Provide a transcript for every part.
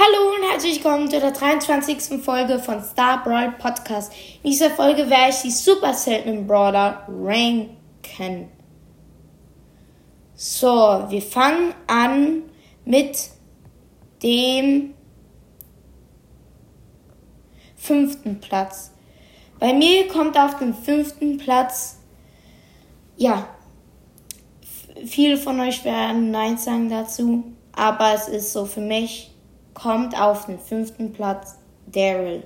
Hallo und herzlich willkommen zu der 23. Folge von Star Brawl Podcast. In dieser Folge werde ich die super seltenen Brawler ranken. So, wir fangen an mit dem fünften Platz. Bei mir kommt auf den fünften Platz, ja, viele von euch werden Nein sagen dazu, aber es ist so für mich kommt auf den fünften Platz Daryl.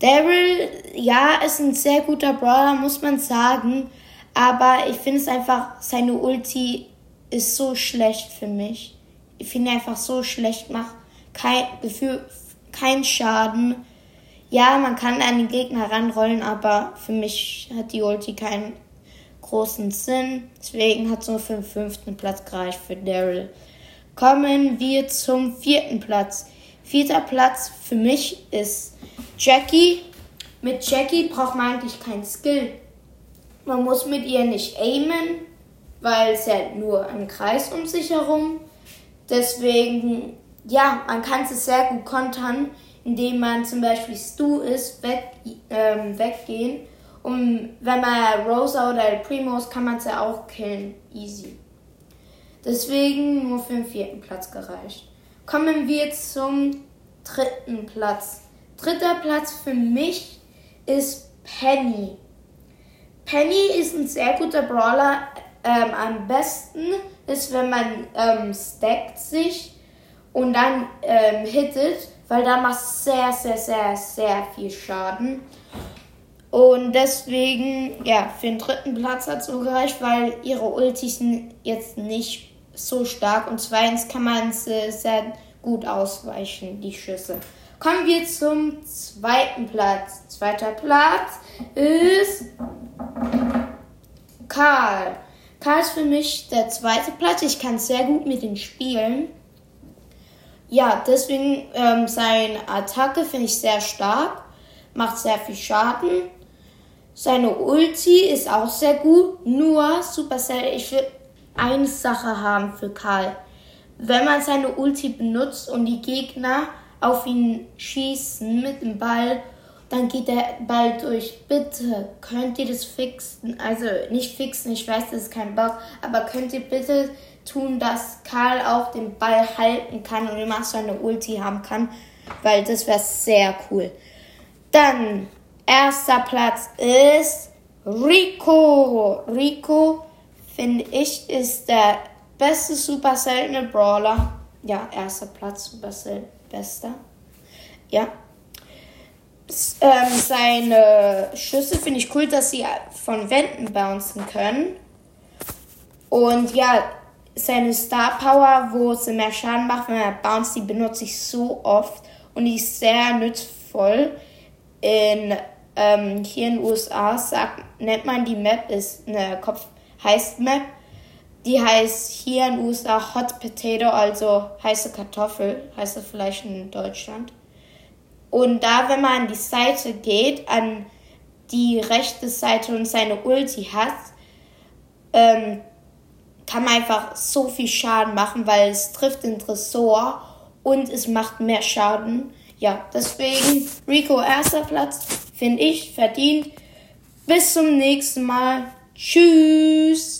Daryl, ja, ist ein sehr guter Brawler, muss man sagen. Aber ich finde es einfach, seine Ulti ist so schlecht für mich. Ich finde einfach so schlecht, macht kein Gefühl, kein Schaden. Ja, man kann an den Gegner ranrollen, aber für mich hat die Ulti keinen großen Sinn. Deswegen hat es nur für den fünften Platz gereicht für Daryl kommen wir zum vierten Platz. Vierter Platz für mich ist Jackie. Mit Jackie braucht man eigentlich kein Skill. Man muss mit ihr nicht aimen, weil es ja nur ein Kreis um sich herum. Deswegen, ja, man kann sie sehr gut kontern, indem man zum Beispiel Stu ist, weg, ähm, weggehen. Und wenn man Rosa oder El Primo ist, kann man sie auch killen. Easy. Deswegen nur für den vierten Platz gereicht. Kommen wir zum dritten Platz. Dritter Platz für mich ist Penny. Penny ist ein sehr guter Brawler. Ähm, am besten ist, wenn man ähm, stackt sich und dann ähm, hittet, weil da macht sehr, sehr, sehr, sehr viel Schaden. Und deswegen, ja, für den dritten Platz hat es so gereicht, weil ihre Ultis jetzt nicht so stark und zweitens kann man äh, sehr gut ausweichen, die Schüsse. Kommen wir zum zweiten Platz. Zweiter Platz ist Karl. Karl ist für mich der zweite Platz. Ich kann sehr gut mit ihm spielen. Ja, deswegen ähm, seine Attacke finde ich sehr stark. Macht sehr viel Schaden. Seine Ulti ist auch sehr gut. Nur Supercell, ich will eine Sache haben für Karl. Wenn man seine Ulti benutzt und die Gegner auf ihn schießen mit dem Ball, dann geht der Ball durch. Bitte, könnt ihr das fixen? Also nicht fixen, ich weiß, das ist kein Bug, aber könnt ihr bitte tun, dass Karl auch den Ball halten kann und immer so eine Ulti haben kann, weil das wäre sehr cool. Dann, erster Platz ist Rico. Rico finde ich, ist der beste super seltene Brawler. Ja, erster Platz, super selten, bester. Ja. Ähm, seine Schüsse finde ich cool, dass sie von Wänden bouncen können. Und ja, seine Star Power, wo sie mehr Schaden macht, wenn er bounce, die benutze ich so oft und die ist sehr nützvoll. In, ähm, hier in den USA sagt, nennt man die Map, ist eine Kopf heißt Map. Die heißt hier in USA Hot Potato, also heiße Kartoffel, heißt es vielleicht in Deutschland. Und da, wenn man an die Seite geht, an die rechte Seite und seine Ulti hat, ähm, kann man einfach so viel Schaden machen, weil es trifft den Tresor und es macht mehr Schaden. Ja, deswegen Rico erster Platz, finde ich, verdient. Bis zum nächsten Mal. Tschüss.